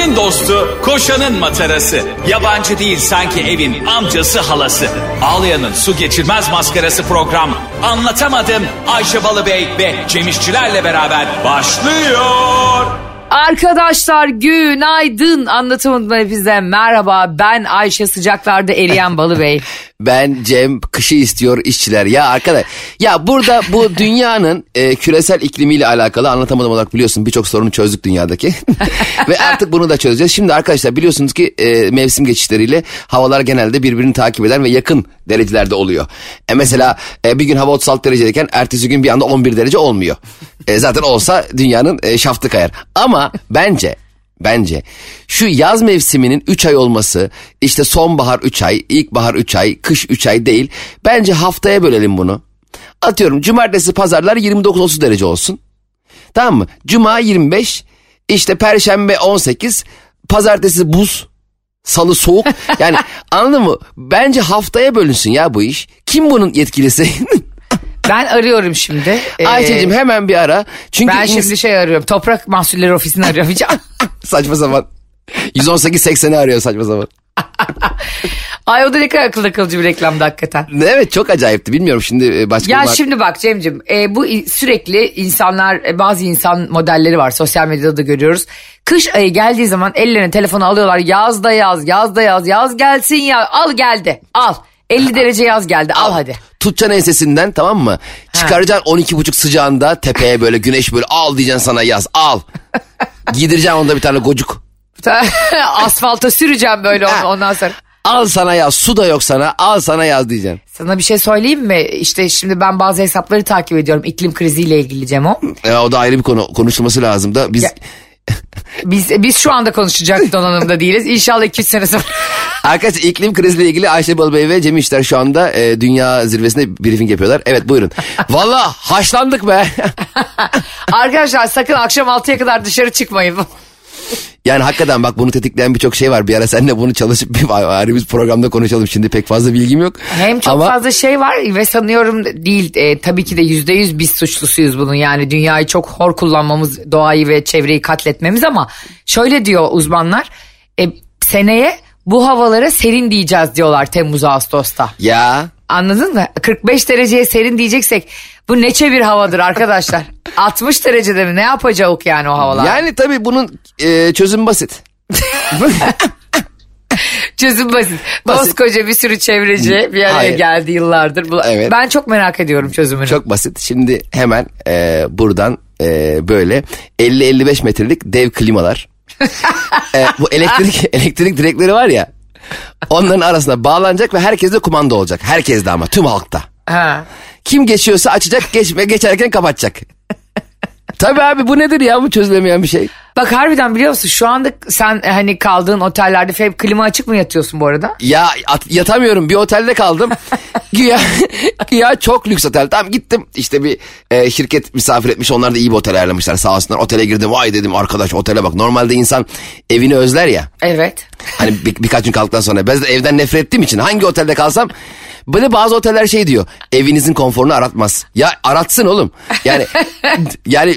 Ayşe'nin dostu, koşanın matarası. Yabancı değil sanki evin amcası halası. Ağlayan'ın su geçirmez maskarası program. Anlatamadım Ayşe Balıbey ve Cemişçilerle beraber başlıyor. Arkadaşlar günaydın anlatamadım hepinize merhaba ben Ayşe sıcaklarda eriyen Balıbey. Ben Cem kışı istiyor işçiler. Ya arkadaş ya burada bu dünyanın e, küresel iklimiyle alakalı anlatamadım olarak biliyorsun birçok sorunu çözdük dünyadaki. Ve artık bunu da çözeceğiz. Şimdi arkadaşlar biliyorsunuz ki e, mevsim geçişleriyle havalar genelde birbirini takip eden ve yakın derecelerde oluyor. E, mesela e, bir gün hava 36 derecedeyken ertesi gün bir anda 11 derece olmuyor. E, zaten olsa dünyanın e, şaftı kayar. Ama bence Bence şu yaz mevsiminin 3 ay olması işte sonbahar 3 ay, ilkbahar 3 ay, kış 3 ay değil. Bence haftaya bölelim bunu. Atıyorum cumartesi pazarlar 29-30 derece olsun. Tamam mı? Cuma 25, işte perşembe 18, pazartesi buz, salı soğuk. Yani anladın mı? Bence haftaya bölünsün ya bu iş. Kim bunun yetkilisi? Ben arıyorum şimdi. Ee, hemen bir ara. Çünkü ben şimdi şey arıyorum toprak mahsulleri ofisini arıyorum. Saçma sapan. 118-80'i arıyor saçma sapan. Ay o da ne kadar akıllı akılcı bir reklamdı hakikaten. Evet çok acayipti. Bilmiyorum şimdi e, başka Ya bir mar- şimdi bak Cem'cim e, bu sürekli insanlar e, bazı insan modelleri var sosyal medyada da görüyoruz. Kış ayı geldiği zaman ellerine telefonu alıyorlar yaz da yaz yaz da yaz yaz gelsin ya al geldi al 50 derece yaz geldi al hadi. Tutacaksın ensesinden tamam mı? Çıkaracaksın 12,5 sıcağında tepeye böyle güneş böyle al diyeceksin sana yaz al. Giydireceksin onda bir tane gocuk. Asfalta süreceğim böyle onu, ondan sonra. Al sana yaz su da yok sana al sana yaz diyeceksin. Sana bir şey söyleyeyim mi? İşte şimdi ben bazı hesapları takip ediyorum iklim kriziyle ilgili Cemo. E, o da ayrı bir konu konuşulması lazım da biz Ya- Biz biz şu anda konuşacak donanımda değiliz. İnşallah 2-3 sene sonra. Arkadaşlar iklim kriziyle ilgili Ayşe Balıbey ve Cem İşler şu anda e, dünya zirvesinde briefing yapıyorlar. Evet buyurun. Valla haşlandık be. Arkadaşlar sakın akşam 6'ya kadar dışarı çıkmayın. Yani hakikaten bak bunu tetikleyen birçok şey var. Bir ara seninle bunu çalışıp bir ayrı bir programda konuşalım. Şimdi pek fazla bilgim yok. Hem çok Ama fazla şey var ve sanıyorum değil e, tabii ki de yüzde yüz biz suçlusuyuz bunun yani dünyayı çok hor kullanmamız doğayı ve çevreyi katletmemiz ama şöyle diyor uzmanlar e, seneye bu havalara serin diyeceğiz diyorlar Temmuz Ağustos'ta. ya Anladın mı? 45 dereceye serin diyeceksek bu neçe bir havadır arkadaşlar. 60 derecede mi ne yapacağız yani o havalar? yani tabii bunun e, çözüm basit. Çözüm basit. Basit. Koskoca bir sürü çevreci bir araya Hayır. geldi yıllardır. Evet. Ben çok merak ediyorum çözümünü. Çok basit. Şimdi hemen e, buradan e, böyle 50-55 metrelik dev klimalar. E, bu elektrik elektrik direkleri var ya. Onların arasına bağlanacak ve herkeste kumanda olacak. Herkeste ama tüm halkta. Ha. Kim geçiyorsa açacak geçme geçerken kapatacak. Tabii abi bu nedir ya bu çözülemeyen bir şey. Bak harbiden biliyor musun şu anda sen e, hani kaldığın otellerde hep klima açık mı yatıyorsun bu arada? Ya at- yatamıyorum bir otelde kaldım. güya, güya çok lüks otel. Tamam gittim işte bir e, şirket misafir etmiş onlar da iyi bir otel ayarlamışlar sağ olsunlar. Otele girdim vay dedim arkadaş otele bak. Normalde insan evini özler ya. Evet. Hani bir, birkaç gün kaldıktan sonra ben de evden nefret ettiğim için hangi otelde kalsam böyle bazı oteller şey diyor evinizin konforunu aratmaz. Ya aratsın oğlum. Yani yani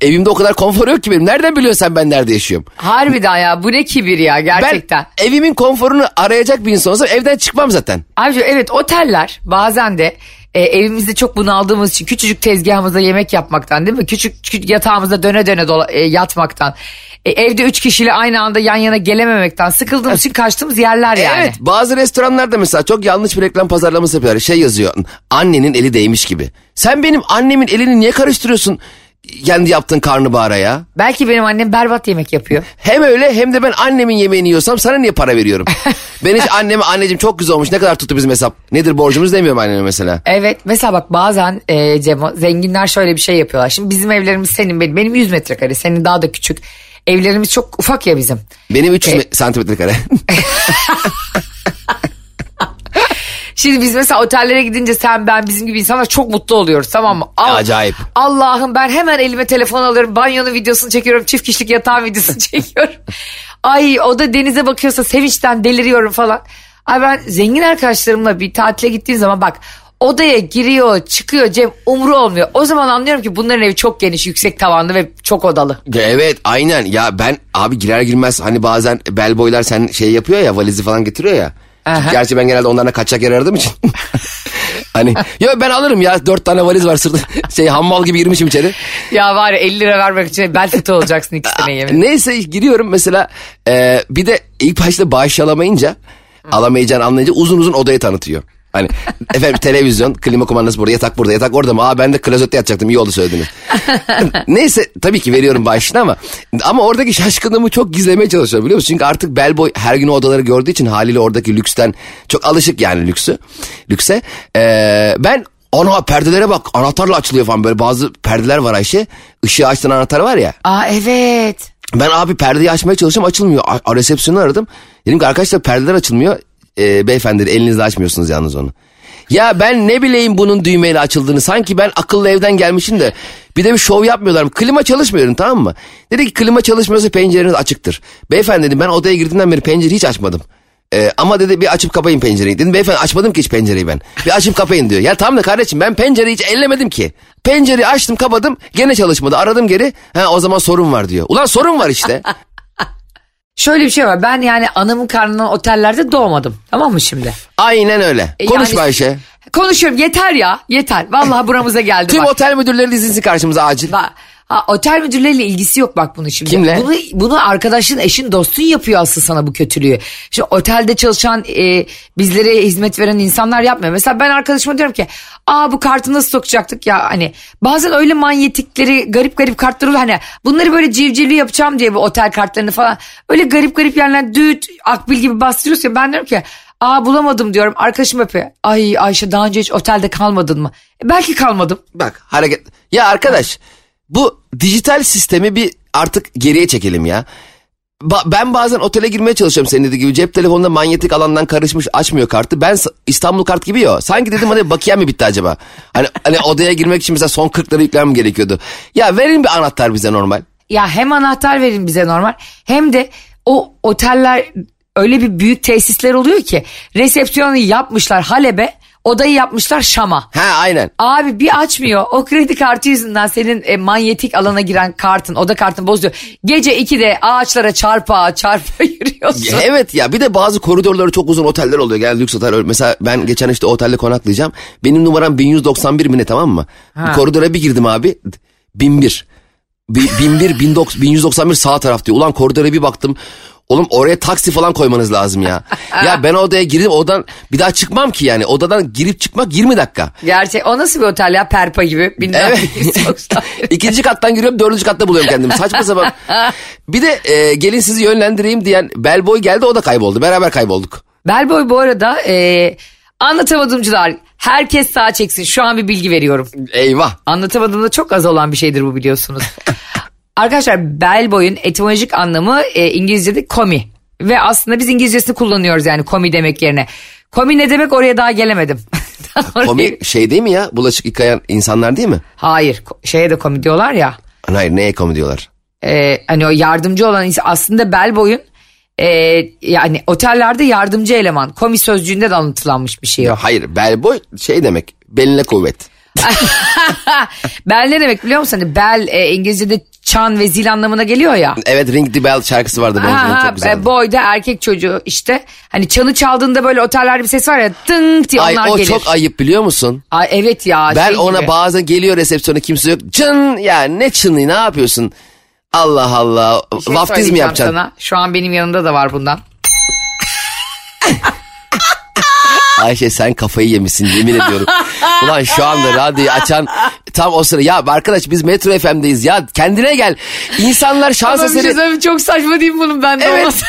evimde o kadar konfor yok ki benim. Nereden biliyorsun sen ben nerede yaşıyorum? Harbiden ya bu ne kibir ya gerçekten. Ben evimin konforunu arayacak bir insan olsam evden çıkmam zaten. Ayrıca evet oteller bazen de e, evimizde çok bunaldığımız için küçücük tezgahımızda yemek yapmaktan değil mi? Küçük, küçük yatağımızda döne döne dola- e, yatmaktan. e, evde üç kişiyle aynı anda yan yana gelememekten sıkıldığımız için kaçtığımız yerler yani. Evet bazı restoranlarda mesela çok yanlış bir reklam pazarlaması yapıyorlar. Şey yazıyor annenin eli değmiş gibi. Sen benim annemin elini niye karıştırıyorsun kendi yaptığın karnabahara ya? Belki benim annem berbat yemek yapıyor. Hem öyle hem de ben annemin yemeğini yiyorsam sana niye para veriyorum? ben hiç anneme anneciğim çok güzel olmuş ne kadar tuttu bizim hesap. Nedir borcumuz demiyorum anneme mesela. Evet mesela bak bazen e, Cemo zenginler şöyle bir şey yapıyorlar. Şimdi bizim evlerimiz senin benim, benim 100 metrekare senin daha da küçük. Evlerimiz çok ufak ya bizim. Benim 300 me- santimetre kare. Şimdi biz mesela otellere gidince sen ben bizim gibi insanlar çok mutlu oluyoruz tamam mı? Al- Acayip. Allah'ım ben hemen elime telefon alıyorum. Banyonun videosunu çekiyorum. Çift kişilik yatağın videosunu çekiyorum. Ay o da denize bakıyorsa sevinçten deliriyorum falan. Ay ben zengin arkadaşlarımla bir tatile gittiğim zaman bak odaya giriyor çıkıyor Cem umru olmuyor. O zaman anlıyorum ki bunların evi çok geniş yüksek tavanlı ve çok odalı. Evet aynen ya ben abi girer girmez hani bazen bellboylar sen şey yapıyor ya valizi falan getiriyor ya. Aha. Gerçi ben genelde onlarla kaçacak yer aradığım için. hani yo ben alırım ya dört tane valiz var sırtı şey hammal gibi girmişim içeri. Ya var ya 50 lira vermek için bel fıtı olacaksın ikisine yemin. Neyse giriyorum mesela e, bir de ilk başta bağış alamayınca alamayacağını anlayınca uzun uzun odayı tanıtıyor. Hani efendim televizyon, klima kumandası burada, yatak burada, yatak orada mı? Aa ben de klozette yatacaktım iyi oldu söylediniz. Neyse tabii ki veriyorum bağışını ama ama oradaki şaşkınlığımı çok gizlemeye çalışıyorum biliyor musun? Çünkü artık bellboy her gün o odaları gördüğü için haliyle oradaki lüksten çok alışık yani lüksü, lükse. Ee, ben ana perdelere bak anahtarla açılıyor falan böyle bazı perdeler var Ayşe. Işığı açtığın anahtar var ya. Aa evet. Ben abi perdeyi açmaya çalışıyorum açılmıyor. A, a- resepsiyonu aradım. Dedim ki arkadaşlar perdeler açılmıyor. Ee, beyefendi dedi, elinizle açmıyorsunuz yalnız onu. Ya ben ne bileyim bunun düğmeyle açıldığını. Sanki ben akıllı evden gelmişim de. Bir de bir şov yapmıyorlar mı? Klima çalışmıyor tamam mı? Dedi ki klima çalışmıyorsa pencereniz açıktır. Beyefendi dedim ben odaya girdiğimden beri pencereyi hiç açmadım. Ee, ama dedi bir açıp kapayın pencereyi. Dedim beyefendi açmadım ki hiç pencereyi ben. Bir açıp kapayın diyor. Ya tamam da kardeşim ben pencereyi hiç ellemedim ki. Pencereyi açtım kapadım gene çalışmadı. Aradım geri. Ha o zaman sorun var diyor. Ulan sorun var işte. Şöyle bir şey var ben yani anamın karnından otellerde doğmadım tamam mı şimdi? Aynen öyle. E, Konuşma yani- Ayşe. Konuşuyorum yeter ya yeter. Vallahi buramıza geldi Tüm bak. otel müdürleri dizinsin karşımıza acil. Bak, ha, otel müdürleriyle ilgisi yok bak bunun şimdi. Kimle? Bunu, bunu arkadaşın eşin dostun yapıyor aslında sana bu kötülüğü. Şimdi otelde çalışan e, bizlere hizmet veren insanlar yapmıyor. Mesela ben arkadaşıma diyorum ki aa bu kartı nasıl sokacaktık ya hani bazen öyle manyetikleri garip garip kartlar oluyor. Hani bunları böyle civcivli yapacağım diye bu otel kartlarını falan öyle garip garip yerler düğüt akbil gibi bastırıyorsun ya ben diyorum ki Aa bulamadım diyorum. Arkadaşım yapıyor. Ay Ayşe daha önce hiç otelde kalmadın mı? E, belki kalmadım. Bak hareket. Ya arkadaş bu dijital sistemi bir artık geriye çekelim ya. Ba- ben bazen otele girmeye çalışıyorum senin dediğin gibi. Cep telefonunda manyetik alandan karışmış açmıyor kartı. Ben İstanbul kart gibi ya. Sanki dedim hani bakiyem mi bitti acaba? Hani, hani odaya girmek için mesela son 40 lira yüklemem gerekiyordu. Ya verin bir anahtar bize normal. Ya hem anahtar verin bize normal hem de o oteller öyle bir büyük tesisler oluyor ki resepsiyonu yapmışlar Halep'e odayı yapmışlar Şam'a. Ha aynen. Abi bir açmıyor. O kredi kartı yüzünden senin e, manyetik alana giren kartın, oda kartın bozuyor. Gece 2'de ağaçlara çarpa çarpa yürüyorsun. Ya evet ya bir de bazı koridorları çok uzun oteller oluyor. Gel lüks otel. Mesela ben geçen işte otelde konaklayacağım. Benim numaram 1191 mi ne tamam mı? Ha. Koridora bir girdim abi. 1001. Bi- 1001, 19- 1191 sağ taraf diyor. Ulan koridora bir baktım. Oğlum oraya taksi falan koymanız lazım ya. ya ben odaya girdim odadan bir daha çıkmam ki yani. Odadan girip çıkmak 20 dakika. Gerçek o nasıl bir otel ya Perpa gibi. Bilmem Evet. İkinci kattan giriyorum dördüncü katta buluyorum kendimi. Saçma sapan. Bir de e, gelin sizi yönlendireyim diyen bellboy geldi o da kayboldu. Beraber kaybolduk. Bellboy bu arada e, anlatamadımcılar herkes sağa çeksin. Şu an bir bilgi veriyorum. Eyvah. Anlatamadığımda çok az olan bir şeydir bu biliyorsunuz. Arkadaşlar bellboy'un etimolojik anlamı e, İngilizce'de komi. Ve aslında biz İngilizcesini kullanıyoruz yani komi demek yerine. Komi ne demek oraya daha gelemedim. Komi şey değil mi ya? Bulaşık yıkayan insanlar değil mi? Hayır şeye de komi diyorlar ya. Hayır neye komi diyorlar? E, hani o yardımcı olan insan aslında bellboy'un e, yani otellerde yardımcı eleman. Komi sözcüğünde de anlatılanmış bir şey o. Hayır bellboy şey demek beline kuvvet. Bel ne demek biliyor musun? Hani bel e, İngilizce'de çan ve zil anlamına geliyor ya. Evet Ring the Bell şarkısı vardı. Ha, çok güzeldi. e, boy da erkek çocuğu işte. Hani çanı çaldığında böyle otellerde bir ses var ya tınk diye Ay onlar o gelir. çok ayıp biliyor musun? Ay, evet ya. Ben şey ona gibi. bazen geliyor resepsiyona kimse yok. Çın ya ne çını ne yapıyorsun? Allah Allah. Bir şey Vaftiz mi yapacaksın? Sana. Şu an benim yanımda da var bundan. Ayşe sen kafayı yemişsin yemin ediyorum. Ulan şu anda radyoyu açan tam o sıra ya arkadaş biz Metro FM'deyiz ya kendine gel. İnsanlar şans Ama şey eseri söyleyeyim, çok saçma değil bunun bende Evet. olması?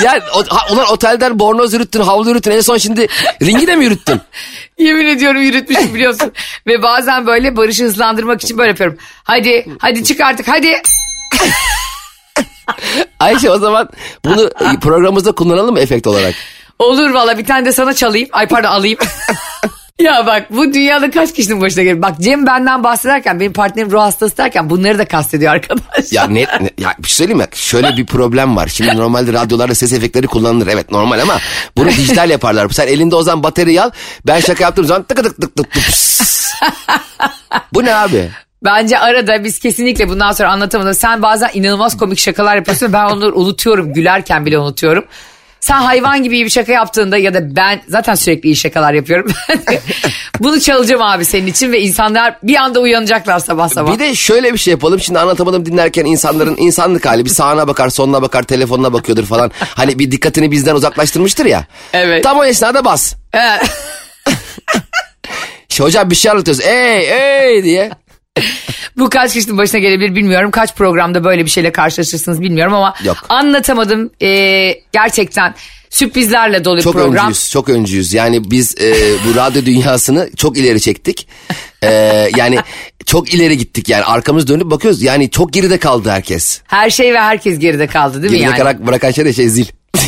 ya o, ha, ulan otelden bornoz yürüttün havlu yürüttün en son şimdi ringi de mi yürüttün? Yemin ediyorum yürütmüşüm biliyorsun. Ve bazen böyle Barış'ı hızlandırmak için böyle yapıyorum. Hadi hadi çık artık hadi. Ayşe o zaman bunu programımızda kullanalım mı efekt olarak? Olur valla bir tane de sana çalayım. Ay pardon alayım. Ya bak bu dünyada kaç kişinin başına gelir. Bak Cem benden bahsederken benim partnerim ruh hastası derken bunları da kastediyor arkadaş. Ya ne, ne- ya bir şey söyleyeyim mi? Şöyle bir problem var. Şimdi normalde radyolarda ses efektleri kullanılır. Evet normal ama bunu dijital yaparlar. Sen elinde o zaman batarya al. Ben şaka yaptığım zaman tık tık tık tık tık. Bu ne abi? Bence arada biz kesinlikle bundan sonra anlatamadım. Sen bazen inanılmaz komik şakalar yapıyorsun. Ben onları unutuyorum. Gülerken bile unutuyorum. Sen hayvan gibi bir şaka yaptığında ya da ben zaten sürekli iyi şakalar yapıyorum. Bunu çalacağım abi senin için ve insanlar bir anda uyanacaklar sabah sabah. Bir de şöyle bir şey yapalım. Şimdi anlatamadım dinlerken insanların insanlık hali bir sağına bakar, soluna bakar, telefonuna bakıyordur falan. Hani bir dikkatini bizden uzaklaştırmıştır ya. Evet. Tam o esnada bas. Evet. İşte hocam bir şey anlatıyoruz. Ey ey diye. Bu kaç kişinin başına gelebilir bilmiyorum. Kaç programda böyle bir şeyle karşılaşırsınız bilmiyorum ama Yok. anlatamadım. Ee, gerçekten sürprizlerle dolu bir Çok program. öncüyüz, çok öncüyüz. Yani biz e, bu radyo dünyasını çok ileri çektik. E, yani çok ileri gittik yani arkamız dönüp bakıyoruz. Yani çok geride kaldı herkes. Her şey ve herkes geride kaldı değil mi Geride yani? kalan- bırakan şey de şey zil.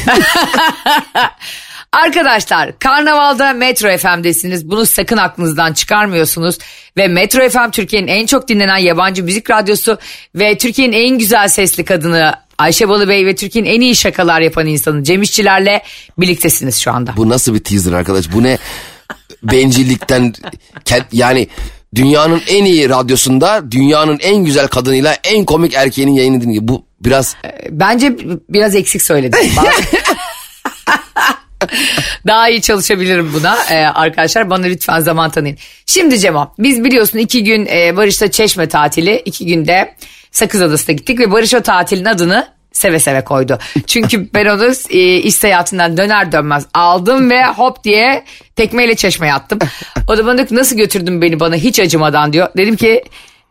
Arkadaşlar Karnaval'da Metro FM'desiniz. Bunu sakın aklınızdan çıkarmıyorsunuz. Ve Metro FM Türkiye'nin en çok dinlenen yabancı müzik radyosu ve Türkiye'nin en güzel sesli kadını Ayşe Balıbey ve Türkiye'nin en iyi şakalar yapan insanı Cem İşçilerle birliktesiniz şu anda. Bu nasıl bir teaser arkadaş? Bu ne bencillikten yani dünyanın en iyi radyosunda dünyanın en güzel kadınıyla en komik erkeğinin yayını dinliyor. Bu biraz Bence biraz eksik söyledim. Daha iyi çalışabilirim buna Ee, arkadaşlar bana lütfen zaman tanıyın. Şimdi Cemo biz biliyorsun iki gün e, Barış'ta Çeşme tatili iki günde Sakız Adası'na gittik ve Barış o tatilin adını seve seve koydu. Çünkü ben onu e, iş seyahatinden döner dönmez aldım ve hop diye tekmeyle Çeşme'ye attım. O da bana diyor nasıl götürdün beni bana hiç acımadan diyor. Dedim ki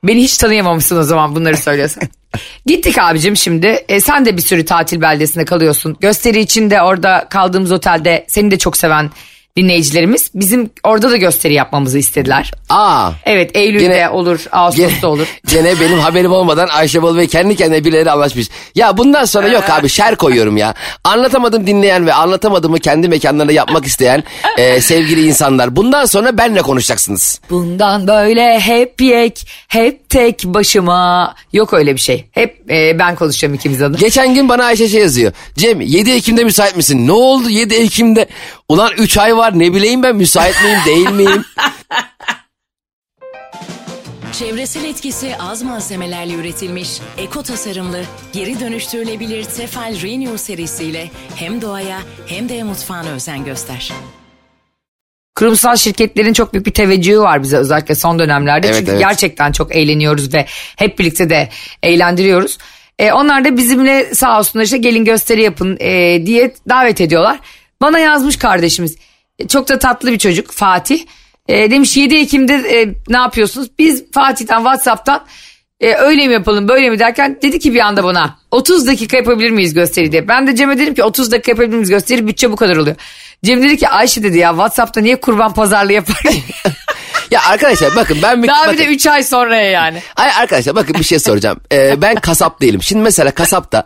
Beni hiç tanıyamamışsın o zaman bunları söylüyorsun. Gittik abicim şimdi. E, sen de bir sürü tatil beldesinde kalıyorsun. Gösteri için de orada kaldığımız otelde seni de çok seven dinleyicilerimiz bizim orada da gösteri yapmamızı istediler. aa Evet Eylül'de Gene- olur, Ağustos'ta olur. Gene benim haberim olmadan Ayşe Balıbey kendi kendine birileri anlaşmış. Ya bundan sonra yok abi şer koyuyorum ya. Anlatamadım dinleyen ve anlatamadığımı kendi mekanlarında yapmak isteyen e, sevgili insanlar. Bundan sonra benle konuşacaksınız. Bundan böyle hep yek, hep tek başıma. Yok öyle bir şey. Hep e, ben konuşacağım ikimiz adına. Geçen gün bana Ayşe şey yazıyor. Cem 7 Ekim'de müsait misin? Ne oldu 7 Ekim'de? Ulan 3 ay var ne bileyim ben müsait miyim değil miyim? Çevresel etkisi az malzemelerle üretilmiş, eko tasarımlı, geri dönüştürülebilir Tefal Renew serisiyle hem doğaya hem de mutfağına özen göster. Kurumsal şirketlerin çok büyük bir teveccühü var bize özellikle son dönemlerde. Evet, Çünkü evet. gerçekten çok eğleniyoruz ve hep birlikte de eğlendiriyoruz. E, onlar da bizimle sağ olsunlar işte gelin gösteri yapın e, diye davet ediyorlar. Bana yazmış kardeşimiz. E, Çok da tatlı bir çocuk Fatih. E, demiş 7 Ekim'de e, ne yapıyorsunuz? Biz Fatih'ten Whatsapp'tan e, öyle mi yapalım böyle mi derken dedi ki bir anda bana 30 dakika yapabilir miyiz gösteri diye. Ben de Cem'e dedim ki 30 dakika yapabilir miyiz gösteri bütçe bu kadar oluyor. Cem dedi ki Ayşe dedi ya Whatsapp'ta niye kurban pazarlığı yapar? ya arkadaşlar bakın ben bir... Daha bakın, bir de 3 ay sonraya yani. Ay arkadaşlar bakın bir şey soracağım. Ee, ben kasap değilim. Şimdi mesela kasapta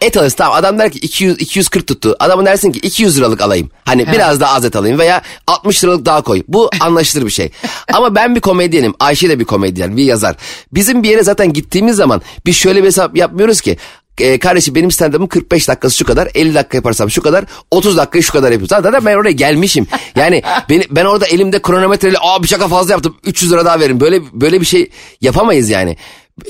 et alırsın tamam adam der ki 200, 240 tuttu. Adamın dersin ki 200 liralık alayım. Hani biraz daha az et alayım veya 60 liralık daha koy. Bu anlaşılır bir şey. Ama ben bir komedyenim. Ayşe de bir komedyen, bir yazar. Bizim bir yere zaten gittiğimiz zaman biz şöyle bir hesap yapmıyoruz ki. E, kardeşim benim stand-up'ım 45 dakikası şu kadar 50 dakika yaparsam şu kadar 30 dakikayı şu kadar yapıyorum. Zaten ben oraya gelmişim. Yani beni, ben orada elimde kronometreyle aa bir şaka fazla yaptım 300 lira daha verin. Böyle böyle bir şey yapamayız yani.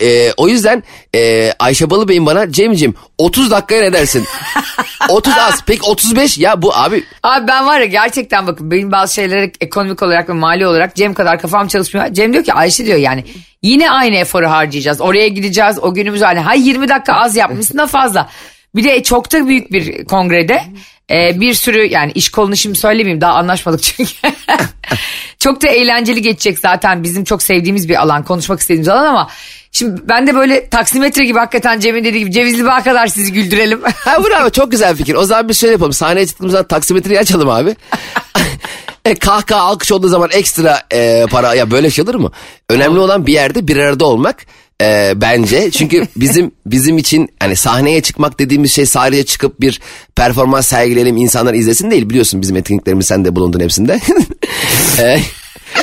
E, o yüzden e, Ayşe Balıbey'in bana Cem'cim 30 dakikaya ne dersin? 30 az. Peki 35 ya bu abi Abi ben var ya gerçekten bakın benim bazı şeylere ekonomik olarak ve mali olarak Cem kadar kafam çalışmıyor. Cem diyor ki Ayşe diyor yani yine aynı eforu harcayacağız. Oraya gideceğiz o günümüz hani hay 20 dakika az yapmışsın da fazla. Bir de çok da büyük bir kongrede e, bir sürü yani iş kolunu şimdi söylemeyeyim daha anlaşmadık çünkü. çok da eğlenceli geçecek zaten bizim çok sevdiğimiz bir alan konuşmak istediğimiz alan ama şimdi ben de böyle taksimetre gibi hakikaten Cem'in dediği gibi Cevizli Bağ kadar sizi güldürelim. Ha bravo çok güzel fikir. O zaman biz şöyle yapalım. Sahneye çıktığımız zaman taksimetreyi açalım abi. e, kahkaha alkış olduğu zaman ekstra e, para ya böyle şey olur mu? Önemli olan bir yerde bir arada olmak e, bence. Çünkü bizim bizim için hani sahneye çıkmak dediğimiz şey sahneye çıkıp bir performans sergileyelim insanlar izlesin değil. Biliyorsun bizim etkinliklerimiz sen de bulundun hepsinde. E,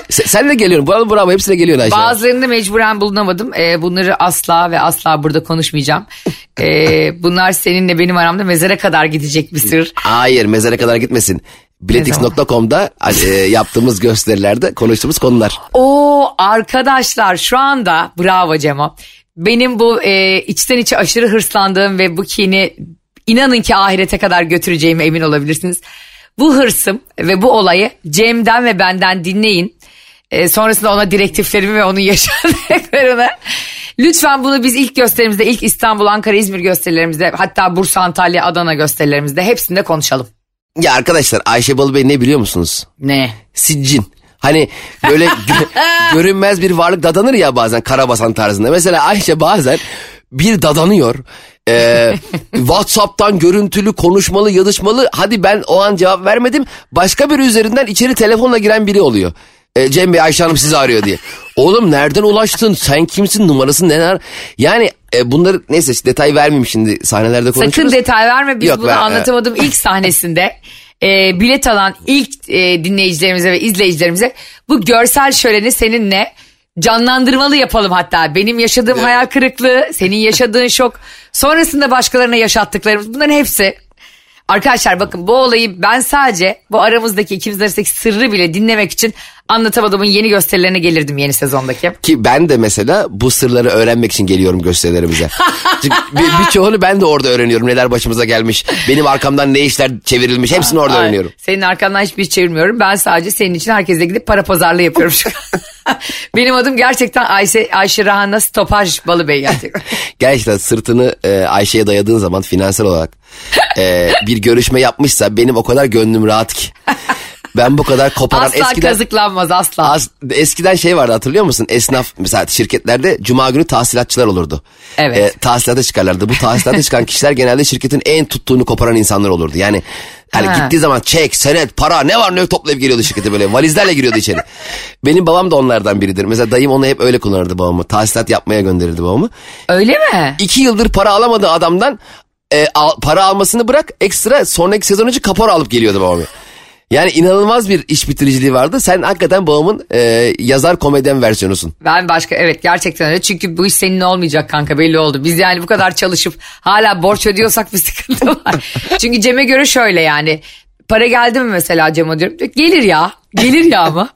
sen, de geliyorsun. Bravo bravo hepsine geliyorsun Ayşe. Bazılarında mecburen bulunamadım. Ee, bunları asla ve asla burada konuşmayacağım. Ee, bunlar seninle benim aramda mezara kadar gidecek bir sır. Hayır mezara kadar gitmesin. Biletix.com'da e, yaptığımız gösterilerde konuştuğumuz konular. O arkadaşlar şu anda bravo Cemo. Benim bu e, içten içe aşırı hırslandığım ve bu kini inanın ki ahirete kadar götüreceğime emin olabilirsiniz. Bu hırsım ve bu olayı Cem'den ve benden dinleyin. E, sonrasında ona direktiflerimi ve onun yaşadıklarını. Lütfen bunu biz ilk gösterimizde, ilk İstanbul, Ankara, İzmir gösterilerimizde, hatta Bursa, Antalya, Adana gösterilerimizde hepsinde konuşalım. Ya arkadaşlar Ayşe Balıbey ne biliyor musunuz? Ne? Siccin. Hani böyle gö- görünmez bir varlık dadanır ya bazen karabasan tarzında. Mesela Ayşe bazen bir dadanıyor. Ee, Whatsapp'tan görüntülü, konuşmalı, yazışmalı. Hadi ben o an cevap vermedim. Başka bir üzerinden içeri telefonla giren biri oluyor. Ee, Cem Bey Ayşe Hanım sizi arıyor diye. Oğlum nereden ulaştın? Sen kimsin? Numarası neler? Yani e, bunları neyse detay vermeyeyim şimdi sahnelerde konuşuruz. Sakın detay verme biz Yok, bunu ben- anlatamadım ilk sahnesinde. e, bilet alan ilk e, dinleyicilerimize ve izleyicilerimize bu görsel şöleni seninle canlandırmalı yapalım hatta. Benim yaşadığım hayal kırıklığı, senin yaşadığın şok, sonrasında başkalarına yaşattıklarımız bunların hepsi. Arkadaşlar bakın bu olayı ben sadece bu aramızdaki ikimiz arasındaki sırrı bile dinlemek için anlatamadığımın yeni gösterilerine gelirdim yeni sezondaki. Ki ben de mesela bu sırları öğrenmek için geliyorum gösterilerimize. Çünkü bir, birçoğunu ben de orada öğreniyorum. Neler başımıza gelmiş. Benim arkamdan ne işler çevrilmiş. Hepsini orada Ay, öğreniyorum. Senin arkandan hiçbir şey çevirmiyorum. Ben sadece senin için herkese gidip para pazarlığı yapıyorum şu. Benim adım gerçekten Ayşe, Ayşe Rahan'la Stopaj Balıbey gerçekten. Gerçekten sırtını e, Ayşe'ye dayadığın zaman finansal olarak e, bir görüşme yapmışsa benim o kadar gönlüm rahat ki. Ben bu kadar koparan asla eskiden... kazıklanmaz asla. Az, eskiden şey vardı hatırlıyor musun? Esnaf mesela şirketlerde cuma günü tahsilatçılar olurdu. Evet. E, tahsilata çıkarlardı. Bu tahsilata çıkan kişiler genelde şirketin en tuttuğunu koparan insanlar olurdu. Yani hani Ha. gittiği zaman çek, senet, para ne var ne yok toplayıp geliyordu şirkete böyle. Valizlerle giriyordu içeri. Benim babam da onlardan biridir. Mesela dayım onu hep öyle kullanırdı babamı. Tahsilat yapmaya gönderirdi babamı. Öyle mi? İki yıldır para alamadığı adamdan e, al- para almasını bırak ekstra sonraki sezon için kapora alıp geliyordu babamı. Yani inanılmaz bir iş bitiriciliği vardı. Sen hakikaten babamın e, yazar komedyen versiyonusun. Ben başka evet gerçekten öyle. Çünkü bu iş senin olmayacak kanka belli oldu. Biz yani bu kadar çalışıp hala borç ödüyorsak bir sıkıntı var. Çünkü Cem'e göre şöyle yani. Para geldi mi mesela Cem'e diyorum. Gelir ya. Gelir ya ama.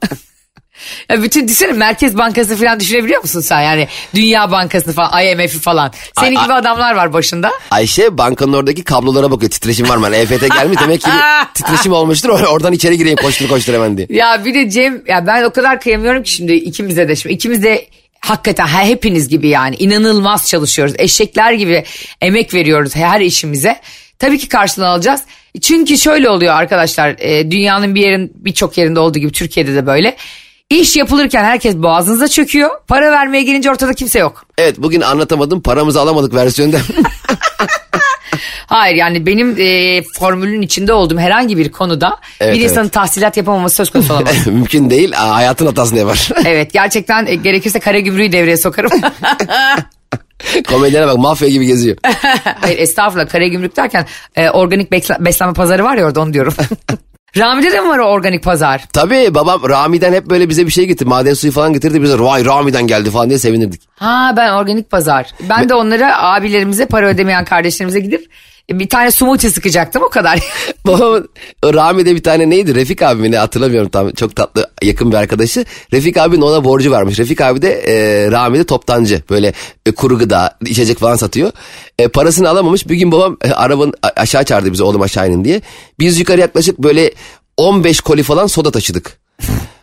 Ya bütün düşünsene Merkez Bankası falan düşünebiliyor musun sen yani Dünya Bankası'nı falan IMF'i falan. Senin Ay, gibi adamlar var başında. Ayşe bankanın oradaki kablolara bakıyor. Titreşim var mı? Hani EFT gelmiş demek ki bir titreşim olmuştur. Or- Oradan içeri gireyim koştur koştur hemen diye. Ya bir de Cem ya ben o kadar kıyamıyorum ki şimdi ikimize de şimdi ikimiz de hakikaten he- hepiniz gibi yani inanılmaz çalışıyoruz. Eşekler gibi emek veriyoruz her işimize. Tabii ki karşılığını alacağız. Çünkü şöyle oluyor arkadaşlar e, dünyanın bir yerin birçok yerinde olduğu gibi Türkiye'de de böyle. İş yapılırken herkes boğazınıza çöküyor. Para vermeye gelince ortada kimse yok. Evet bugün anlatamadım paramızı alamadık versiyonda. Hayır yani benim e, formülün içinde olduğum herhangi bir konuda Evet, bir evet. insanın tahsilat yapamaması söz konusu olamaz. Mümkün değil. Aa, hayatın hatasını yapar. evet gerçekten e, gerekirse kara gümrüğü devreye sokarım. Komedyene bak mafya gibi geziyor. Hayır estağfurullah kara gümrük derken e, organik beslenme pazarı var ya orada onu diyorum. Rami'de de mi var o organik pazar? Tabii babam Rami'den hep böyle bize bir şey getirdi. Maden suyu falan getirdi. Bize vay Rami'den geldi falan diye sevinirdik. Ha ben organik pazar. Ben de onlara abilerimize para ödemeyen kardeşlerimize gidip bir tane smoothie sıkacaktım o kadar. Babamın Rami'de bir tane neydi? Refik abi mi ne hatırlamıyorum tam. Çok tatlı yakın bir arkadaşı. Refik abinin ona borcu varmış. Refik abi de e, Rami'de toptancı. Böyle e, kuru gıda, içecek falan satıyor. E, parasını alamamış. Bir gün babam e, arabanın aşağı çağırdı bizi oğlum aşağı inin diye. Biz yukarı yaklaşık böyle 15 koli falan soda taşıdık.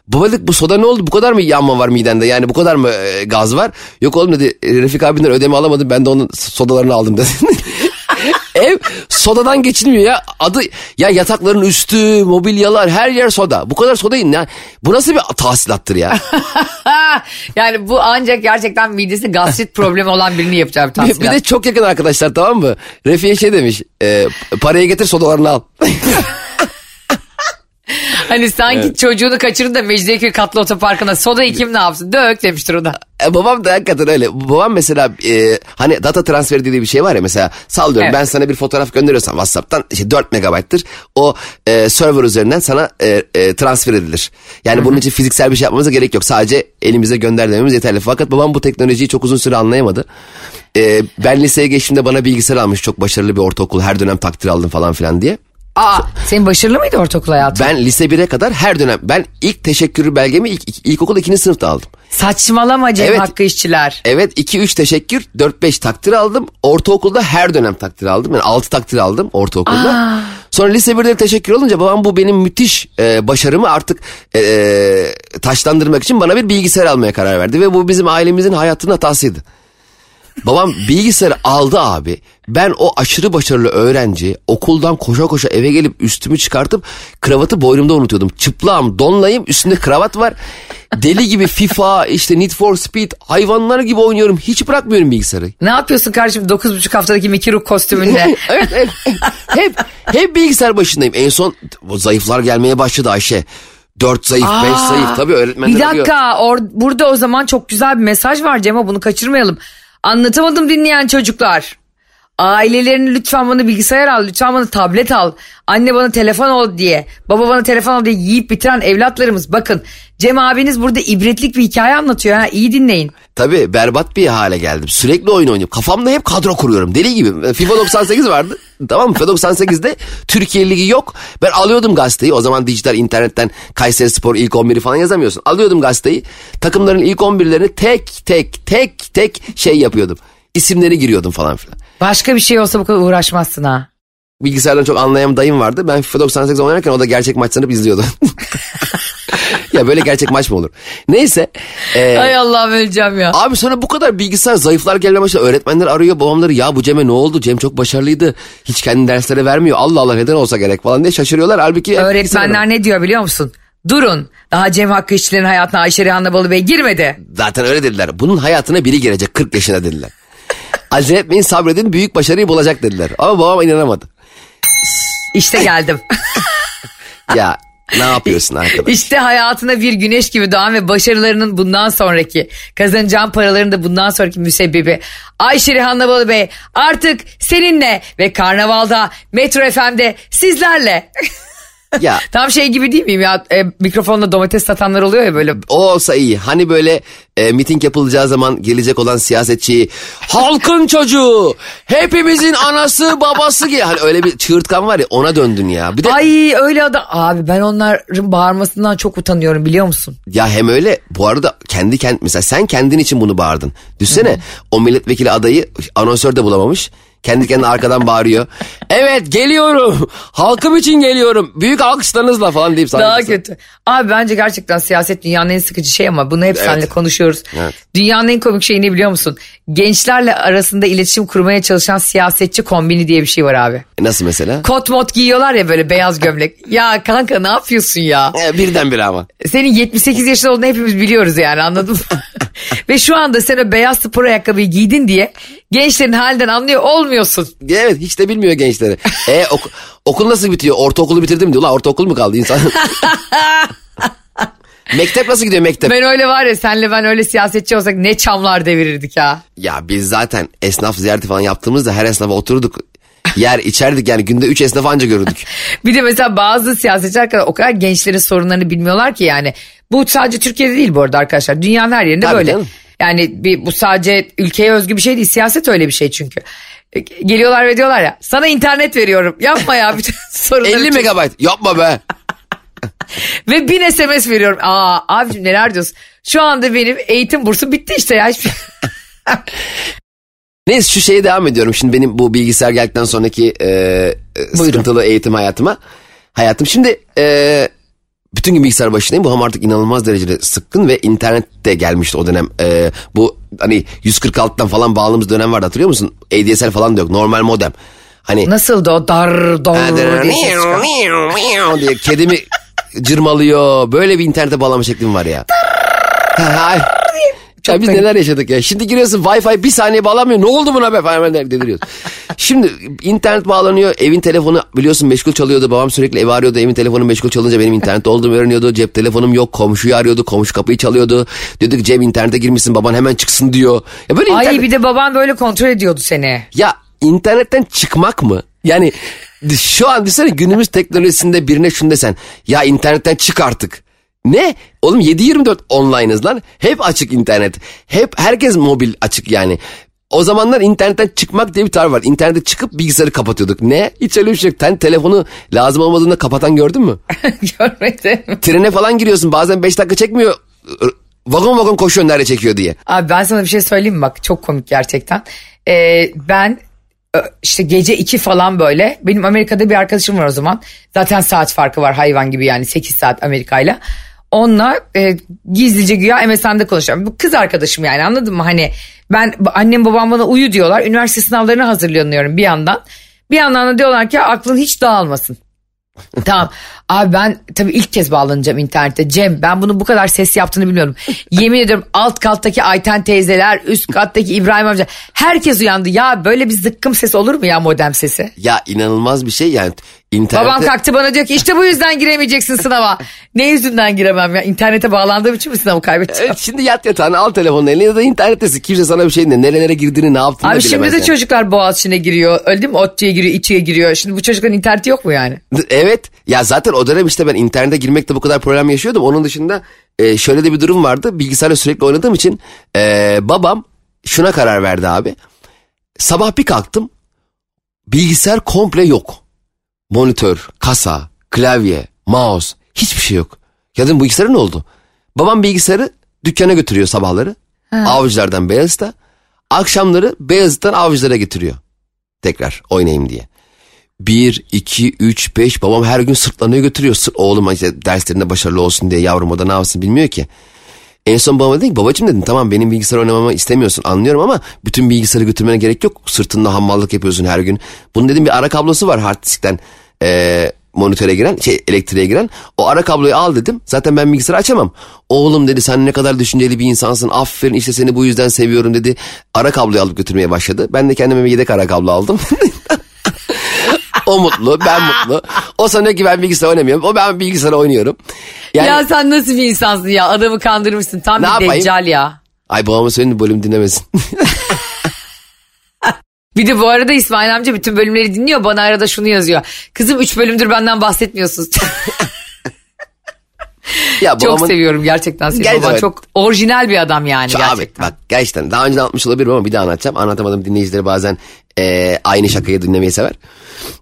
Babalık bu soda ne oldu? Bu kadar mı yanma var midende? Yani bu kadar mı e, gaz var? Yok oğlum dedi. e, Refik abinden ödeme alamadım. Ben de onun sodalarını aldım dedi. Ev sodadan geçilmiyor ya. Adı ya yatakların üstü, mobilyalar her yer soda. Bu kadar sodayı ne? Bu nasıl bir tahsilattır ya? yani bu ancak gerçekten midesi gastrit problemi olan birini yapacağı bir bir, tahsilat. bir de çok yakın arkadaşlar tamam mı? Refiye şey demiş. e, parayı getir sodalarını al. Hani sanki çocuğunu kaçırın da Mecidiyeköy katlı otoparkına soda kim ne yapsın? Dök demiştir o da. E, babam da hakikaten öyle. Babam mesela e, hani data transferi dediği bir şey var ya mesela sallıyorum Evet. ben sana bir fotoğraf gönderiyorsam WhatsApp'tan işte 4 megabayttır. O e, server üzerinden sana e, e, transfer edilir. Yani bunun için fiziksel bir şey yapmamıza gerek yok. Sadece elimize gönder dememiz yeterli. Fakat babam bu teknolojiyi çok uzun süre anlayamadı. E, ben liseye geçtiğimde bana bilgisayar almış. Çok başarılı bir ortaokul. Her dönem takdir aldım falan filan diye. Aa, senin başarılı mıydı ortaokul hayatın? Ben lise 1'e kadar her dönem ben ilk teşekkür belgemi ilk, ilk, ilkokul 2. sınıfta aldım. Saçmalama Cem Evet. Hakkı işçiler. Evet 2-3 teşekkür 4-5 takdir aldım. Ortaokulda her dönem takdir aldım. Yani 6 takdir aldım ortaokulda. Sonra lise 1'de teşekkür olunca babam bu benim müthiş e, başarımı artık e, e, taşlandırmak için bana bir bilgisayar almaya karar verdi. Ve bu bizim ailemizin hayatının hatasıydı. Babam bilgisayarı aldı abi. Ben o aşırı başarılı öğrenci okuldan koşa koşa eve gelip üstümü çıkartıp kravatı boynumda unutuyordum. Çıplağım, donlayım, üstünde kravat var. Deli gibi FIFA, işte Need for Speed, hayvanlar gibi oynuyorum. Hiç bırakmıyorum bilgisayarı. Ne yapıyorsun kardeşim 9,5 haftadaki Mickey Rourke kostümünde? evet, evet. Hep, hep bilgisayar başındayım. En son zayıflar gelmeye başladı Ayşe. Dört zayıf, beş Aa, zayıf. Tabii öğretmenler Bir dakika or- burada o zaman çok güzel bir mesaj var Cem bunu kaçırmayalım. Anlatamadım dinleyen çocuklar. Ailelerini lütfen bana bilgisayar al, lütfen bana tablet al. Anne bana telefon ol diye, baba bana telefon al diye yiyip bitiren evlatlarımız. Bakın Cem abiniz burada ibretlik bir hikaye anlatıyor ha iyi dinleyin. Tabii berbat bir hale geldim. Sürekli oyun oynuyorum. Kafamda hep kadro kuruyorum. Deli gibi. FIFA 98 vardı. tamam mı? FIFA 98'de Türkiye Ligi yok. Ben alıyordum gazeteyi. O zaman dijital internetten Kayseri Spor ilk 11'i falan yazamıyorsun. Alıyordum gazeteyi. Takımların ilk 11'lerini tek tek tek tek şey yapıyordum. İsimleri giriyordum falan filan. Başka bir şey olsa bu kadar uğraşmazsın ha. Bilgisayardan çok anlayan dayım vardı. Ben FIFA 98 oynarken o da gerçek maç sanıp izliyordu. ya böyle gerçek maç mı olur? Neyse. e, Ay Allah'ım öleceğim ya. Abi sonra bu kadar bilgisayar zayıflar gelmeye başladı. Öğretmenler arıyor babamları ya bu Cem'e ne oldu? Cem çok başarılıydı. Hiç kendini derslere vermiyor. Allah Allah neden olsa gerek falan diye şaşırıyorlar. Halbuki Öğretmenler ne diyor biliyor musun? Durun daha Cem Hakkı işçilerin hayatına Ayşe Rihanna Balı Bey girmedi. Zaten öyle dediler. Bunun hayatına biri girecek 40 yaşına dediler. Acele etmeyin sabredin büyük başarıyı bulacak dediler. Ama babam inanamadı. İşte geldim. Ya ne yapıyorsun arkadaş? İşte hayatına bir güneş gibi doğan ve başarılarının bundan sonraki kazanacağın paraların da bundan sonraki müsebbibi Ayşe Rihanna Balı Bey artık seninle ve Karnaval'da Metro FM'de sizlerle. ya Tam şey gibi değil miyim ya e, mikrofonla domates satanlar oluyor ya böyle. o olsa iyi. Hani böyle e, miting yapılacağı zaman gelecek olan siyasetçi halkın çocuğu hepimizin anası babası gibi. Hani öyle bir çığırtkan var ya ona döndün ya. Bir de Ay öyle adam. Abi ben onların bağırmasından çok utanıyorum biliyor musun? Ya hem öyle bu arada kendi kend mesela sen kendin için bunu bağırdın. Düşsene o milletvekili adayı anonsör de bulamamış. Kendi kendine arkadan bağırıyor. Evet geliyorum. Halkım için geliyorum. Büyük alkışlarınızla falan deyip Daha sahneye- kötü. Abi bence gerçekten siyaset dünyanın en sıkıcı şey ama bunu hep Evet. seninle konuşuyoruz. Evet. Dünyanın en komik şeyi ne biliyor musun? Gençlerle arasında iletişim kurmaya çalışan siyasetçi kombini diye bir şey var abi. E, Nasıl mesela? Kot mot giyiyorlar ya böyle beyaz gömlek. Ya kanka ne yapıyorsun ya? E, birdenbire ama. Senin 78 yaşında olduğunu hepimiz biliyoruz yani anladın mı? Ve şu anda sen o beyaz spor ayakkabıyı giydin diye gençlerin halinden anlıyor olmuyorsun. Evet hiç de bilmiyor gençleri. E ok- okul nasıl bitiyor? Ortaokulu bitirdim diyor. Ulan ortaokul mu kaldı insan? mektep nasıl gidiyor mektep? Ben öyle var ya senle ben öyle siyasetçi olsak ne çamlar devirirdik ha. Ya biz zaten esnaf ziyareti falan yaptığımızda her esnafa oturduk. Yer içerdik yani günde 3 esnaf anca görürdük. Bir de mesela bazı siyasetçi arkadaşlar o kadar gençlerin sorunlarını bilmiyorlar ki yani. Bu sadece Türkiye'de değil bu arada arkadaşlar. Dünyanın her yerinde Tabii böyle. canım. Yani bir, bu sadece ülkeye özgü bir şey değil. Siyaset öyle bir şey çünkü. E, Geliyorlar ve diyorlar ya sana internet veriyorum. Yapma ya bütün sorunları. 50 çöz. megabayt yapma be. Ve 1000 SMS veriyorum. Aa abicim neler diyorsun? Şu anda benim eğitim bursu bitti işte ya. Hiçbir... Neyse şu şeye devam ediyorum. Şimdi benim bu bilgisayar geldikten sonraki e, e, sıkıntılı eğitim hayatıma. Hayatım şimdi e, bütün gün bilgisayar başındayım. Bu ham artık inanılmaz derecede sıkkın ve internet de gelmişti o dönem. E, bu hani 146'dan falan bağladığımız dönem vardı hatırlıyor musun? ADSL falan da yok. Normal modem. Hani Nasıldı o dar dar diye diye kedimi cırmalıyor. Böyle bir internete bağlama şeklim var ya. Ya biz neler yaşadık ya. Şimdi giriyorsun Wi-Fi bir saniye bağlamıyor. Ne oldu buna be falan deliriyoruz. Şimdi internet bağlanıyor. Evin telefonu biliyorsun meşgul çalıyordu. Babam sürekli evi arıyordu. Evin telefonu meşgul çalınca benim internette olduğumu öğreniyordu. Cep telefonum yok. Komşuyu arıyordu. Komşu kapıyı çalıyordu. Dedik Cem internete girmişsin. Baban hemen çıksın diyor. Ya böyle Ay internet... bir de baban böyle kontrol ediyordu seni. Ya internetten çıkmak mı? Yani şu an düşünsene günümüz teknolojisinde birine şunu desen. Ya internetten çık artık. Ne? Oğlum 7-24 online'ız lan. Hep açık internet. Hep herkes mobil açık yani. O zamanlar internetten çıkmak diye bir tar var. İnternete çıkıp bilgisayarı kapatıyorduk. Ne? Hiç öyle bir şey yok. Sen telefonu lazım olmadığında kapatan gördün mü? Görmedim. Trene falan giriyorsun bazen 5 dakika çekmiyor. Vagon vagon koşuyor nerede çekiyor diye. Abi ben sana bir şey söyleyeyim mi? Bak çok komik gerçekten. Ee, ben işte gece 2 falan böyle benim Amerika'da bir arkadaşım var o zaman. Zaten saat farkı var hayvan gibi yani 8 saat Amerika'yla. Onunla e, gizlice güya MSN'de konuşuyorum. Bu kız arkadaşım yani anladın mı? Hani ben annem babam bana uyu diyorlar. Üniversite sınavlarına hazırlanıyorum bir yandan. Bir yandan da diyorlar ki aklın hiç dağılmasın. tamam. Abi ben tabii ilk kez bağlanacağım internete. Cem ben bunu bu kadar ses yaptığını bilmiyorum. Yemin ediyorum alt kattaki Ayten teyzeler, üst kattaki İbrahim amca herkes uyandı. Ya böyle bir zıkkım ses olur mu ya modem sesi? Ya inanılmaz bir şey yani internette... Babam kalktı bana diyor ki işte bu yüzden giremeyeceksin sınava. ne yüzünden giremem ya? İnternete bağlandığım için mi sınavı kaybedeceğim? Evet, şimdi yat yatağına al telefonunu eline ya da internettesin. Kimse sana bir şey ne, nerelere girdiğini ne yaptığını Abi şimdi de yani. çocuklar Boğaziçi'ne giriyor. Öyle değil mi? ODTÜ'ye giriyor, İTÜ'ye giriyor. Şimdi bu çocukların interneti yok mu yani? Evet ya zaten o dönem işte ben internete girmekte bu kadar problem yaşıyordum. Onun dışında e, şöyle de bir durum vardı. Bilgisayarla sürekli oynadığım için e, babam şuna karar verdi abi. Sabah bir kalktım bilgisayar komple yok. Monitör, kasa, klavye, mouse hiçbir şey yok. Ya dedim bu bilgisayara ne oldu? Babam bilgisayarı dükkana götürüyor sabahları. Avcılardan Beyazıt'a. Akşamları Beyazıt'tan avcılara getiriyor. Tekrar oynayayım diye. 1, 2, 3, 5 babam her gün sırtlanıyor götürüyor. Sırt, oğlum işte derslerinde başarılı olsun diye yavrum o da ne yapsın bilmiyor ki. En son babama dedim ki babacım dedim tamam benim bilgisayar oynamamı istemiyorsun anlıyorum ama bütün bilgisayarı götürmene gerek yok. Sırtında hammallık yapıyorsun her gün. Bunun dedim bir ara kablosu var hard diskten eee, monitöre giren şey elektriğe giren. O ara kabloyu al dedim zaten ben bilgisayarı açamam. Oğlum dedi sen ne kadar düşünceli bir insansın aferin işte seni bu yüzden seviyorum dedi. Ara kabloyu alıp götürmeye başladı. Ben de kendime bir yedek ara kablo aldım. O mutlu, ben mutlu. O sanıyor ki ben bilgisayar oynamıyorum. O ben bilgisayar oynuyorum. Yani, Ya sen nasıl bir insansın ya? Adamı kandırmışsın. Tam Ne bir yapayım? deccal ya. ay babama söyleyin bölüm dinlemesin. Bir de bu arada İsmail amca bütün bölümleri dinliyor. Bana arada şunu yazıyor. Kızım 3 bölümdür benden bahsetmiyorsunuz. ya çok seviyorum gerçekten seni. Gerçekten. Baban çok orijinal bir adam yani abi gerçekten. bak gerçekten daha önce anlatmış olabilirim ama bir daha anlatacağım. Anlatamadım dinleyicileri bazen eee, aynı şakayı dinlemeyi sever.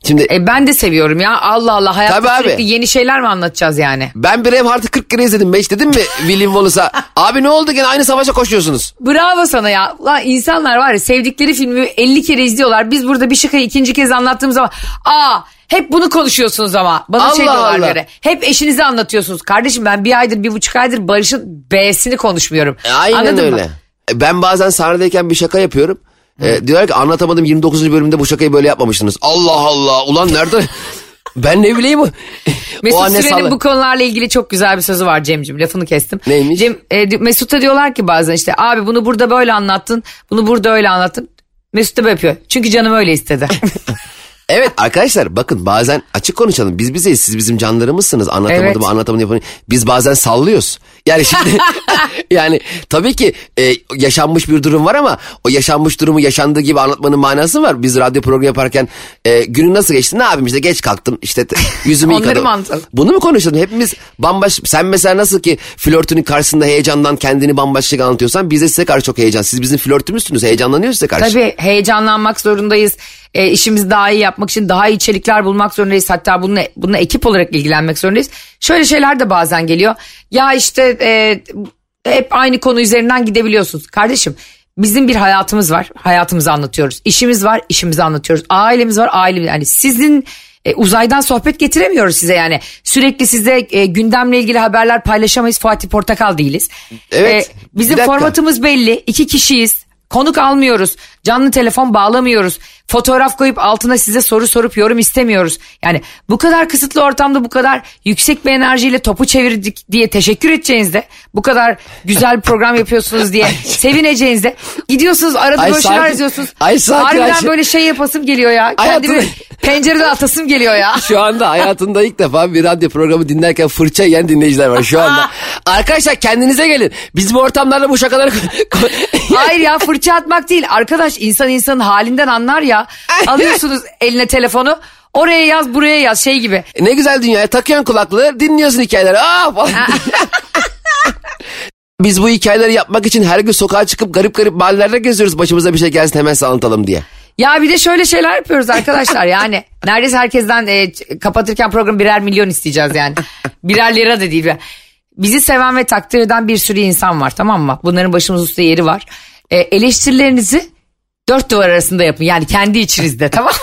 Şimdi E, ben de seviyorum ya. Allah Allah hayatta Tabii abi. sürekli yeni şeyler mi anlatacağız yani? ben Braveheart'ı 40 kere izledim. Beş dedim mi William Wallace'a? Abi ne oldu gene aynı savaşa koşuyorsunuz. Bravo sana ya. Ulan insanlar var ya sevdikleri filmi 50 kere izliyorlar. Biz burada bir şakayı ikinci kez anlattığımız zaman aa hep bunu konuşuyorsunuz ama. Bana Allah şey diyorlar Allah. Hep eşinize anlatıyorsunuz. Kardeşim ben bir aydır bir buçuk aydır Barış'ın B'sini konuşmuyorum. E, Aynen Anladın öyle. Mı? E, Ben bazen sahnedeyken bir şaka yapıyorum. E, diyorlar ki anlatamadım 29. bölümde bu şakayı böyle yapmamıştınız. Allah Allah ulan nerede? ben ne bileyim. Mesut Süren'in salla- bu konularla ilgili çok güzel bir sözü var Cem'cim. Lafını kestim. Neymiş? Cem, e, Mesut'a diyorlar ki bazen işte abi bunu burada böyle anlattın. Bunu burada öyle anlattın. Mesut da böyle yapıyor. Çünkü canım öyle istedi. Evet arkadaşlar bakın bazen açık konuşalım. Biz bizeyiz siz bizim canlarımızsınız. Anlatamadım Evet. anlatamadım yapın. Biz bazen sallıyoruz. Yani şimdi yani tabii ki e, yaşanmış bir durum var ama o yaşanmış durumu yaşandığı gibi anlatmanın manası var. Biz radyo programı yaparken e, günün nasıl geçti ne yapayım işte geç kalktım işte te- yüzümü yıkadım. anlatalım? Bunu mu konuşalım? Hepimiz bambaşka sen mesela nasıl ki flörtünün karşısında heyecandan kendini bambaşka anlatıyorsan biz de size karşı çok heyecan. Siz bizim flörtümüzsünüz heyecanlanıyoruz size karşı. Tabii heyecanlanmak zorundayız. E, işimizi daha iyi yapmak için daha iyi içerikler bulmak zorundayız. Hatta bununla, bununla ekip olarak ilgilenmek zorundayız. Şöyle şeyler de bazen geliyor. Ya işte e, hep aynı konu üzerinden gidebiliyorsunuz. Kardeşim bizim bir hayatımız var. Hayatımızı anlatıyoruz. İşimiz var, işimizi anlatıyoruz. Ailemiz var, ailemiz. Yani sizin e, uzaydan sohbet getiremiyoruz size yani. Sürekli size e, gündemle ilgili haberler paylaşamayız. Fatih Portakal değiliz. Evet, E, bizim formatımız belli. İki kişiyiz. Konuk almıyoruz. Canlı telefon bağlamıyoruz. Fotoğraf koyup altına size soru sorup yorum istemiyoruz. Yani bu kadar kısıtlı ortamda bu kadar yüksek bir enerjiyle topu çevirdik diye teşekkür edeceğinizde bu kadar güzel bir program yapıyorsunuz diye sevineceğinizde gidiyorsunuz arada Ay sakin- yazıyorsunuz. Ay sakin Harbiden Ayşe. böyle şey yapasım geliyor ya. Kendimi Hayatım- pencereden atasım geliyor ya. Şu anda hayatında ilk defa bir radyo programı dinlerken fırça yiyen dinleyiciler var şu anda. Arkadaşlar kendinize gelin. Biz bu ortamlarda bu şakaları... Hayır ya fırça atmak değil. Arkadaş insan insanın halinden anlar ya. Alıyorsunuz eline telefonu. Oraya yaz buraya yaz şey gibi. ne güzel dünyaya takıyorsun kulaklığı dinliyorsun hikayeleri. Aa falan. Biz bu hikayeleri yapmak için her gün sokağa çıkıp garip garip mahallelerde geziyoruz. Başımıza bir şey gelsin hemen size anlatalım diye. Ya bir de şöyle şeyler yapıyoruz arkadaşlar yani. Neredeyse herkesten e, kapatırken programı birer milyon isteyeceğiz yani. Birer lira da değil. Bizi seven ve takdir eden bir sürü insan var tamam mı? Bunların başımız üstte yeri var. E, eleştirilerinizi dört duvar arasında yapın. Yani kendi içinizde tamam?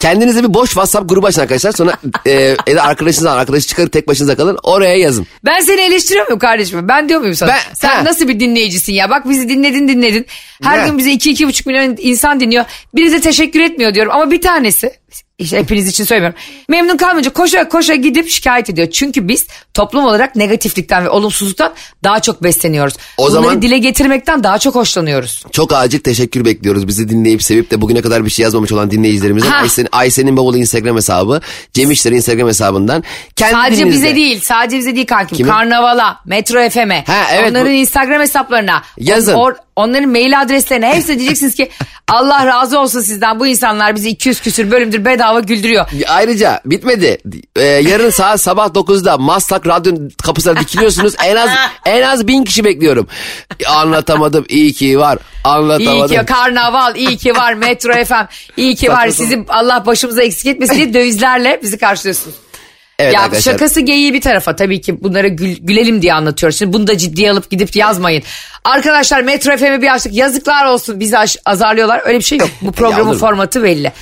Kendinize bir boş WhatsApp grubu açın arkadaşlar. Sonra e, ya da arkadaşınızdan arkadaşı çıkarıp tek başınıza kalın. Oraya yazın. Ben seni eleştiriyor muyum kardeşim? Ben diyor muyum sana? Ben- Sen ha. nasıl bir dinleyicisin ya? Bak bizi dinledin dinledin. Her Ne? gün bize iki iki buçuk milyon insan dinliyor. Biri de teşekkür etmiyor diyorum. Ama bir tanesi işte hepiniz için söylemiyorum. Memnun kalmayınca koşa koşa gidip şikayet ediyor. Çünkü biz toplum olarak negatiflikten ve olumsuzluktan daha çok besleniyoruz. O Bunları zaman- dile getirmekten daha çok hoşlanıyoruz. Çok acil teşekkür bekliyoruz. Bizi dinleyip sevip de bugüne kadar bir şey yazmamış olan dinleyicilerimizin Ha. Ayşe'nin, Ayşe'nin bavulu Instagram hesabı, Cem İşler'in Instagram hesabından. Kendi Sadece dilinizde- bize değil, sadece bize değil kankim. Kimin? Karnavala, Metro FM'e, Ha, evet, onların bu- Instagram hesaplarına, Yazın. or- onların mail adreslerine hepsine diyeceksiniz ki Allah razı olsun sizden bu insanlar bizi 200 küsür bölümdür bedava güldürüyor. Ayrıca bitmedi. Ee, yarın saat sabah 9'da Maslak Radyo kapısına dikiliyorsunuz. En az en az bin kişi bekliyorum. Anlatamadım. İyi ki var. Anlatamadım. İyi ki karnaval, iyi ki var Metro FM, iyi ki var sizi Allah başımıza eksik etmesin diye dövizlerle bizi karşılıyorsunuz. Evet ya arkadaşlar. şakası geyiği bir tarafa tabii ki bunlara gül- gülelim diye anlatıyoruz. Şimdi bunu da ciddiye alıp gidip yazmayın. Arkadaşlar Metro FM'e bir açtık yazıklar olsun bizi azarlıyorlar. Öyle bir şey yok. Bu programın formatı belli. Ee,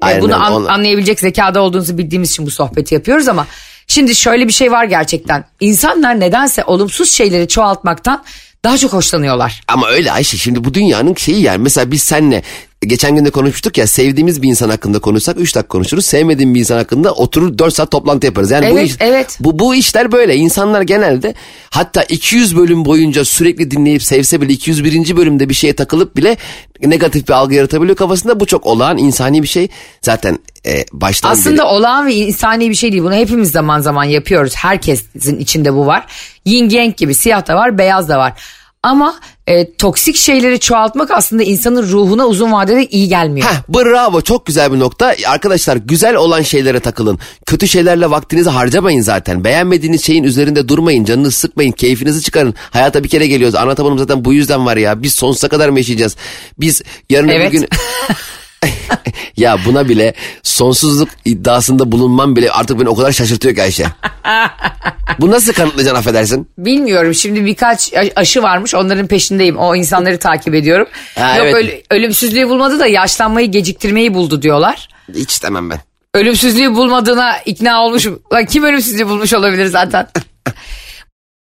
Aynen bunu an- anlayabilecek zekada olduğunuzu bildiğimiz için bu sohbeti yapıyoruz ama şimdi şöyle bir şey var gerçekten. İnsanlar nedense olumsuz şeyleri çoğaltmaktan daha çok hoşlanıyorlar. Ama öyle Ayşe şimdi bu dünyanın şeyi yani mesela biz senle geçen gün de konuşmuştuk ya sevdiğimiz bir insan hakkında konuşsak 3 dakika konuşuruz. Sevmediğim bir insan hakkında oturur 4 saat toplantı yaparız. Yani bu Evet, iş, evet. Bu, bu işler böyle insanlar genelde hatta 200 bölüm boyunca sürekli dinleyip sevse bile 201. bölümde bir şeye takılıp bile negatif bir algı yaratabiliyor kafasında. Bu çok olağan insani bir şey. Zaten e, baştan beri- Aslında olağan ve insani bir şey değil. Bunu hepimiz zaman zaman yapıyoruz. Herkesin içinde bu var. Yin yang gibi siyah da var, beyaz da var. Ama e, toksik şeyleri çoğaltmak aslında insanın ruhuna uzun vadede iyi gelmiyor. Heh, bravo çok güzel bir nokta. Arkadaşlar güzel olan şeylere takılın. Kötü şeylerle vaktinizi harcamayın zaten. Beğenmediğiniz şeyin üzerinde durmayın. Canınızı sıkmayın. Keyfinizi çıkarın. Hayata bir kere geliyoruz. Anlatamadım zaten bu yüzden var ya. Biz sonsuza kadar mı yaşayacağız? Biz yarın Evet. öbür gün... ya buna bile sonsuzluk iddiasında bulunmam bile artık beni o kadar şaşırtıyor ki Ayşe. bu nasıl kanıtlayacaksın affedersin? Bilmiyorum şimdi birkaç aşı varmış onların peşindeyim. O insanları takip ediyorum. Ha, Yok evet. öl- ölümsüzlüğü bulmadı da yaşlanmayı geciktirmeyi buldu diyorlar. Hiç istemem ben. Ölümsüzlüğü bulmadığına ikna olmuşum. Lan kim ölümsüzlüğü bulmuş olabilir zaten?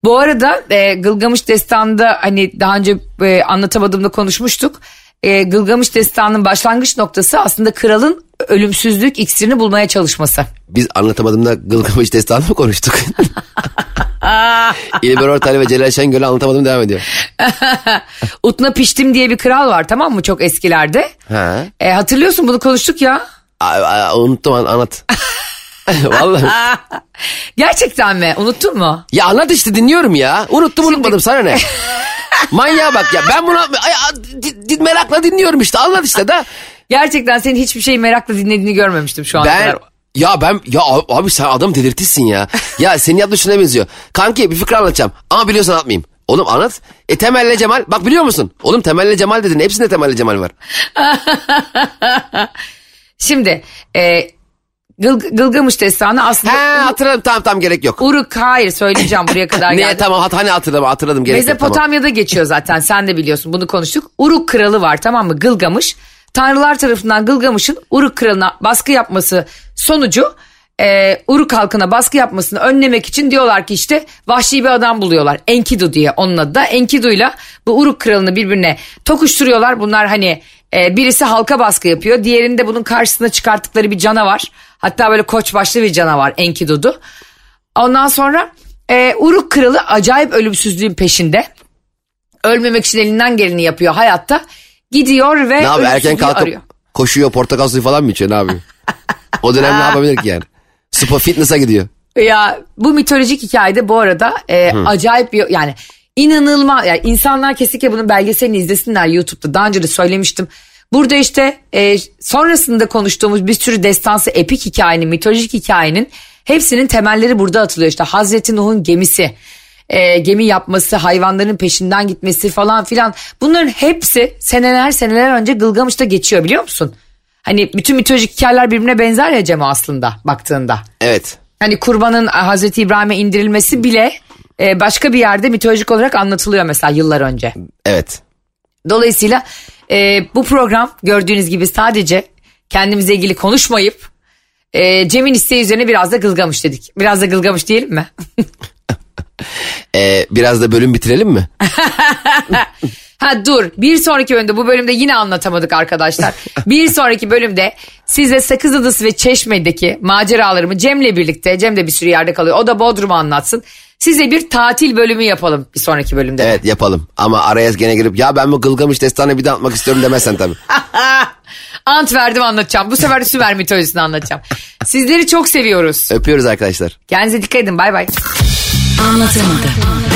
Bu arada e, Gılgamış Destanı'nda hani daha önce e, anlatamadığımda konuşmuştuk. E, Gılgamış Destanı'nın başlangıç noktası aslında kralın ölümsüzlük iksirini bulmaya çalışması. Biz anlatamadığımda Gılgamış Destanı mı konuştuk? İlber Ortaylı ve Celal Şengöl'ü anlatamadım devam ediyor. Utna Piştim diye bir kral var tamam mı çok eskilerde. Ha. E, hatırlıyorsun bunu konuştuk ya. Ay, ay, unuttum an- anlat. Vallahi. Gerçekten mi? Unuttun mu? Ya anlat işte dinliyorum ya. Unuttum unutmadım sana ne? Manyağa bak ya ben bunu ay, ay, merakla dinliyorum işte anlat işte da. Gerçekten senin hiçbir şeyi merakla dinlediğini görmemiştim şu ana Ben kadar. ya ben ya abi sen adam delirtirsin ya. Ya senin yaptığın şuna benziyor. Kanki bir fıkra anlatacağım ama biliyorsan anlatmayayım. Oğlum anlat. E Temel'le Cemal bak biliyor musun? Oğlum Temel'le Cemal dedin hepsinde Temel'le Cemal var. Şimdi e, Gıl- Gılgamış Destanı aslında He hatırladım tamam tamam gerek yok. Uruk hayır söyleyeceğim buraya kadar Niye geldim. tamam hat, hani hatırladım hatırladım gerek yok tamam. Mezopotamya'da geçiyor zaten sen de biliyorsun bunu konuştuk. Uruk kralı var tamam mı Gılgamış. Tanrılar tarafından Gılgamış'ın Uruk kralına baskı yapması sonucu e, Uruk halkına baskı yapmasını önlemek için diyorlar ki işte vahşi bir adam buluyorlar. Enkidu diye onun adı da. Enkidu'yla bu Uruk kralını birbirine tokuşturuyorlar. Bunlar hani e, birisi halka baskı yapıyor. Diğerinde bunun karşısına çıkarttıkları bir canavar. Hatta böyle koç başlı bir canavar Enkidu'du. Ondan sonra e, Uruk kralı acayip ölümsüzlüğün peşinde. Ölmemek için elinden geleni yapıyor hayatta. Gidiyor ve Ne abi erken kalkıp arıyor. koşuyor portakal suyu falan mı içiyor ne yapıyor? O dönem ne yapabilir ki yani? Spor fitness'a gidiyor. Ya bu mitolojik hikayede bu arada e, acayip bir yani inanılmaz yani insanlar kesinlikle bunun belgeselini izlesinler YouTube'da daha önce de söylemiştim. Burada işte e, sonrasında konuştuğumuz bir sürü destansı epik hikayenin mitolojik hikayenin hepsinin temelleri burada atılıyor işte Hazreti Nuh'un gemisi e, gemi yapması hayvanların peşinden gitmesi falan filan bunların hepsi seneler seneler önce Gılgamış'ta geçiyor biliyor musun? Hani bütün mitolojik hikayeler birbirine benzer ya Cem aslında baktığında. Evet. Hani kurbanın Hazreti İbrahim'e indirilmesi bile e, başka bir yerde mitolojik olarak anlatılıyor mesela yıllar önce. Evet. Dolayısıyla e, bu program gördüğünüz gibi sadece kendimize ilgili konuşmayıp e, Cem'in isteği üzerine biraz da gılgamış dedik. Biraz da gılgamış diyelim mi? Ee, biraz da bölüm bitirelim mi? Ha dur bir sonraki bölümde bu bölümde yine anlatamadık arkadaşlar. bir sonraki bölümde size Sakız Adası ve Çeşme'deki maceralarımı Cem'le birlikte Cem de bir sürü yerde kalıyor o da Bodrum'u anlatsın. Size bir tatil bölümü yapalım bir sonraki bölümde. Evet yapalım. Ama araya gene girip ya ben bu Gılgamış destanı bir daha anlatmak istiyorum demezsen tabii. Ant verdim anlatacağım. Bu sefer de Sümer mitolojisini anlatacağım. Sizleri çok seviyoruz. Öpüyoruz arkadaşlar. Kendinize dikkat edin bay bay. Anlatamadım.